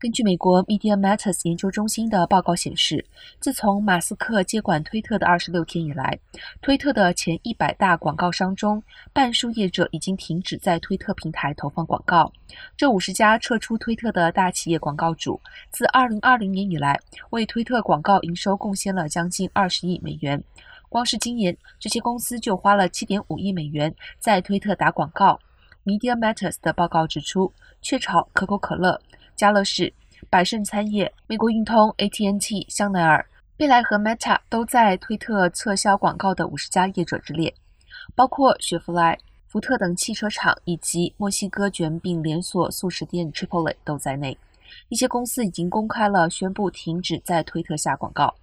根据美国 Media Matters 研究中心的报告显示，自从马斯克接管推特的二十六天以来，推特的前一百大广告商中，半数业者已经停止在推特平台投放广告。这五十家撤出推特的大企业广告主，自二零二零年以来，为推特广告营收贡献了将近二十亿美元。光是今年，这些公司就花了七点五亿美元在推特打广告。Media Matters 的报告指出，雀巢、可口可乐。家乐士、百胜餐业、美国运通、AT&T、香奈儿、贝莱和 Meta 都在推特撤销广告的五十家业者之列，包括雪佛兰、福特等汽车厂以及墨西哥卷饼连锁速食店 Chipotle 都在内。一些公司已经公开了宣布停止在推特下广告。